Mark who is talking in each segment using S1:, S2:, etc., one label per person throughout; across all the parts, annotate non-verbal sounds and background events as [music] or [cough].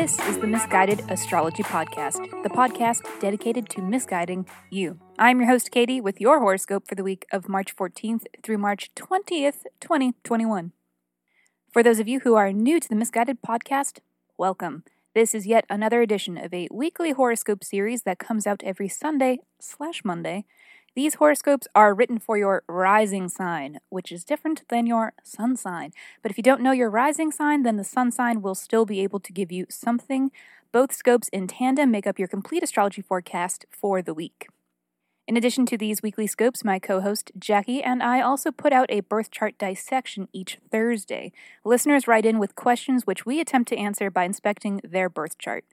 S1: This is the Miss Guided Astrology Podcast, the podcast dedicated to misguiding you. I'm your host, Katie, with your horoscope for the week of March 14th through March 20th, 2021. For those of you who are new to the Miss Guided Podcast, welcome. This is yet another edition of a weekly horoscope series that comes out every Sunday slash Monday these horoscopes are written for your rising sign, which is different than your sun sign. But if you don't know your rising sign, then the sun sign will still be able to give you something. Both scopes in tandem make up your complete astrology forecast for the week. In addition to these weekly scopes, my co host Jackie and I also put out a birth chart dissection each Thursday. Listeners write in with questions which we attempt to answer by inspecting their birth chart.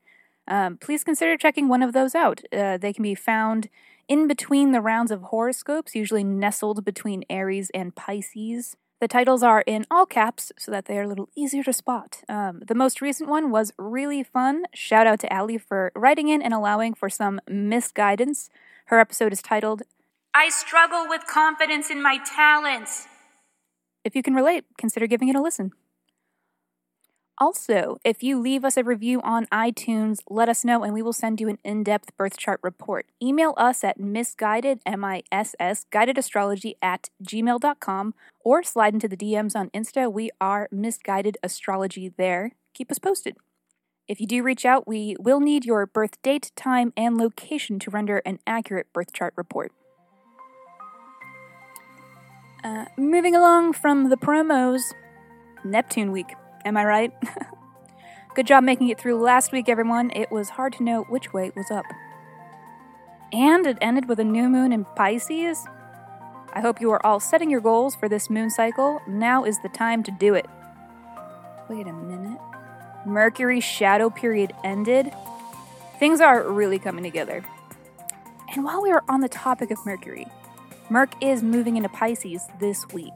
S1: Um, please consider checking one of those out. Uh, they can be found in between the rounds of horoscopes, usually nestled between Aries and Pisces. The titles are in all caps so that they are a little easier to spot. Um, the most recent one was really fun. Shout out to Ali for writing in and allowing for some misguidance. Her episode is titled, I Struggle with Confidence in My Talents. If you can relate, consider giving it a listen. Also, if you leave us a review on iTunes, let us know and we will send you an in depth birth chart report. Email us at misguided, M I S S, guided astrology at gmail.com or slide into the DMs on Insta. We are misguided astrology there. Keep us posted. If you do reach out, we will need your birth date, time, and location to render an accurate birth chart report. Uh, moving along from the promos, Neptune Week. Am I right? [laughs] Good job making it through last week, everyone. It was hard to know which way was up. And it ended with a new moon in Pisces. I hope you are all setting your goals for this moon cycle. Now is the time to do it. Wait a minute. Mercury's shadow period ended. Things are really coming together. And while we are on the topic of Mercury, Merc is moving into Pisces this week.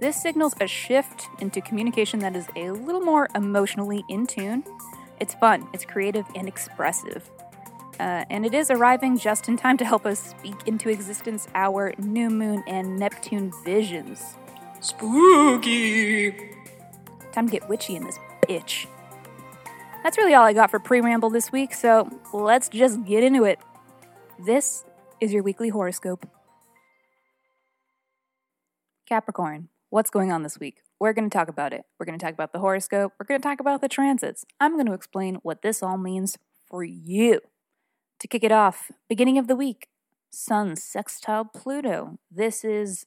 S1: This signals a shift into communication that is a little more emotionally in tune. It's fun, it's creative, and expressive. Uh, and it is arriving just in time to help us speak into existence our new moon and Neptune visions.
S2: Spooky!
S1: Time to get witchy in this bitch. That's really all I got for pre ramble this week, so let's just get into it. This is your weekly horoscope. Capricorn. What's going on this week? We're going to talk about it. We're going to talk about the horoscope. We're going to talk about the transits. I'm going to explain what this all means for you. To kick it off, beginning of the week, Sun sextile Pluto. This is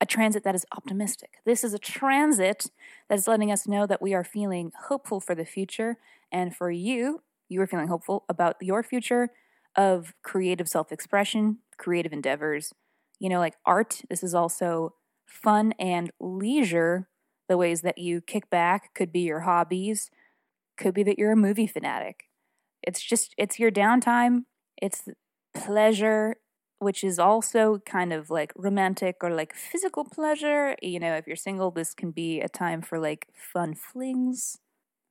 S1: a transit that is optimistic. This is a transit that is letting us know that we are feeling hopeful for the future. And for you, you are feeling hopeful about your future of creative self expression, creative endeavors. You know, like art. This is also fun and leisure, the ways that you kick back could be your hobbies, could be that you're a movie fanatic. It's just, it's your downtime, it's pleasure, which is also kind of like romantic or like physical pleasure. You know, if you're single, this can be a time for like fun flings.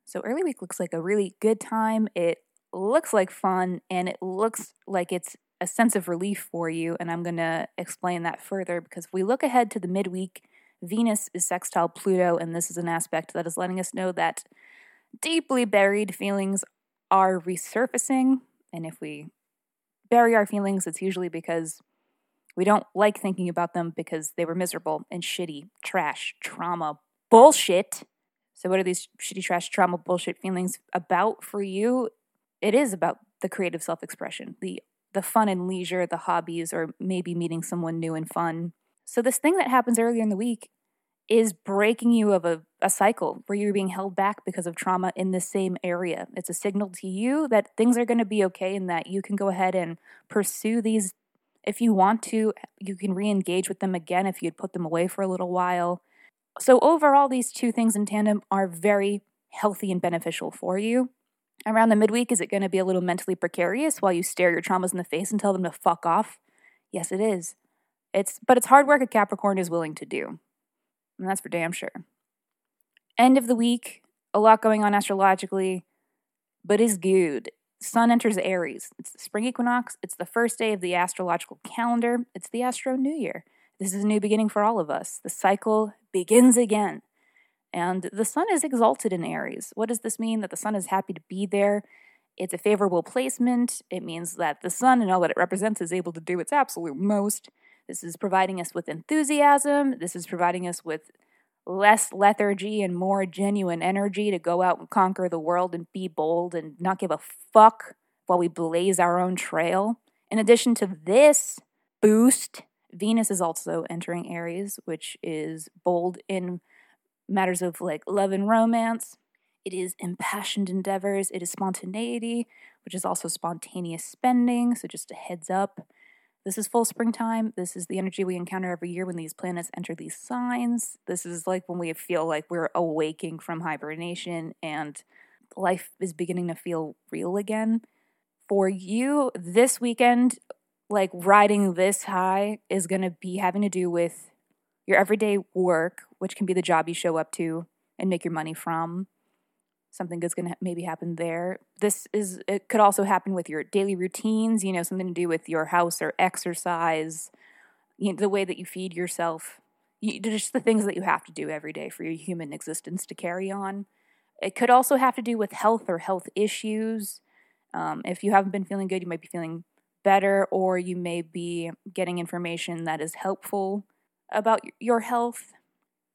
S1: So early week looks like a really good time. It looks like fun and it looks like it's a sense of relief for you, and I'm going to explain that further because if we look ahead to the midweek, Venus is sextile Pluto, and this is an aspect that is letting us know that deeply buried feelings are resurfacing. And if we bury our feelings, it's usually because we don't like thinking about them because they were miserable and shitty, trash, trauma, bullshit. So, what are these shitty, trash, trauma, bullshit feelings about for you? It is about the creative self expression, the the fun and leisure, the hobbies, or maybe meeting someone new and fun. So, this thing that happens earlier in the week is breaking you of a, a cycle where you're being held back because of trauma in the same area. It's a signal to you that things are going to be okay and that you can go ahead and pursue these. If you want to, you can re engage with them again if you'd put them away for a little while. So, overall, these two things in tandem are very healthy and beneficial for you. Around the midweek, is it going to be a little mentally precarious while you stare your traumas in the face and tell them to fuck off? Yes, it is. It's but it's hard work a Capricorn is willing to do. And that's for damn sure. End of the week, a lot going on astrologically, but is good. Sun enters Aries. It's the spring equinox. It's the first day of the astrological calendar. It's the Astro New Year. This is a new beginning for all of us. The cycle begins again. And the sun is exalted in Aries. What does this mean? That the sun is happy to be there. It's a favorable placement. It means that the sun and all that it represents is able to do its absolute most. This is providing us with enthusiasm. This is providing us with less lethargy and more genuine energy to go out and conquer the world and be bold and not give a fuck while we blaze our own trail. In addition to this boost, Venus is also entering Aries, which is bold in matters of like love and romance. It is impassioned endeavors. It is spontaneity, which is also spontaneous spending. So, just a heads up. This is full springtime. This is the energy we encounter every year when these planets enter these signs. This is like when we feel like we're awaking from hibernation and life is beginning to feel real again. For you, this weekend, like riding this high is going to be having to do with your everyday work, which can be the job you show up to and make your money from. Something good's to maybe happen there. This is, it could also happen with your daily routines, you know, something to do with your house or exercise, you know, the way that you feed yourself, you, just the things that you have to do every day for your human existence to carry on. It could also have to do with health or health issues. Um, if you haven't been feeling good, you might be feeling better, or you may be getting information that is helpful about your health.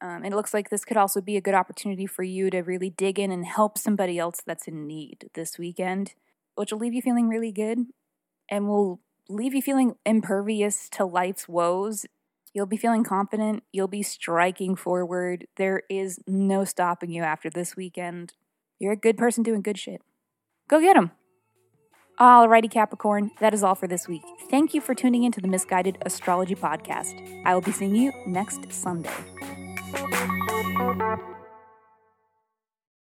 S1: Um, it looks like this could also be a good opportunity for you to really dig in and help somebody else that's in need this weekend, which will leave you feeling really good and will leave you feeling impervious to life's woes. You'll be feeling confident. You'll be striking forward. There is no stopping you after this weekend. You're a good person doing good shit. Go get them. Alrighty, Capricorn, that is all for this week. Thank you for tuning in to the Miss Guided Astrology Podcast. I will be seeing you next Sunday. Thank you.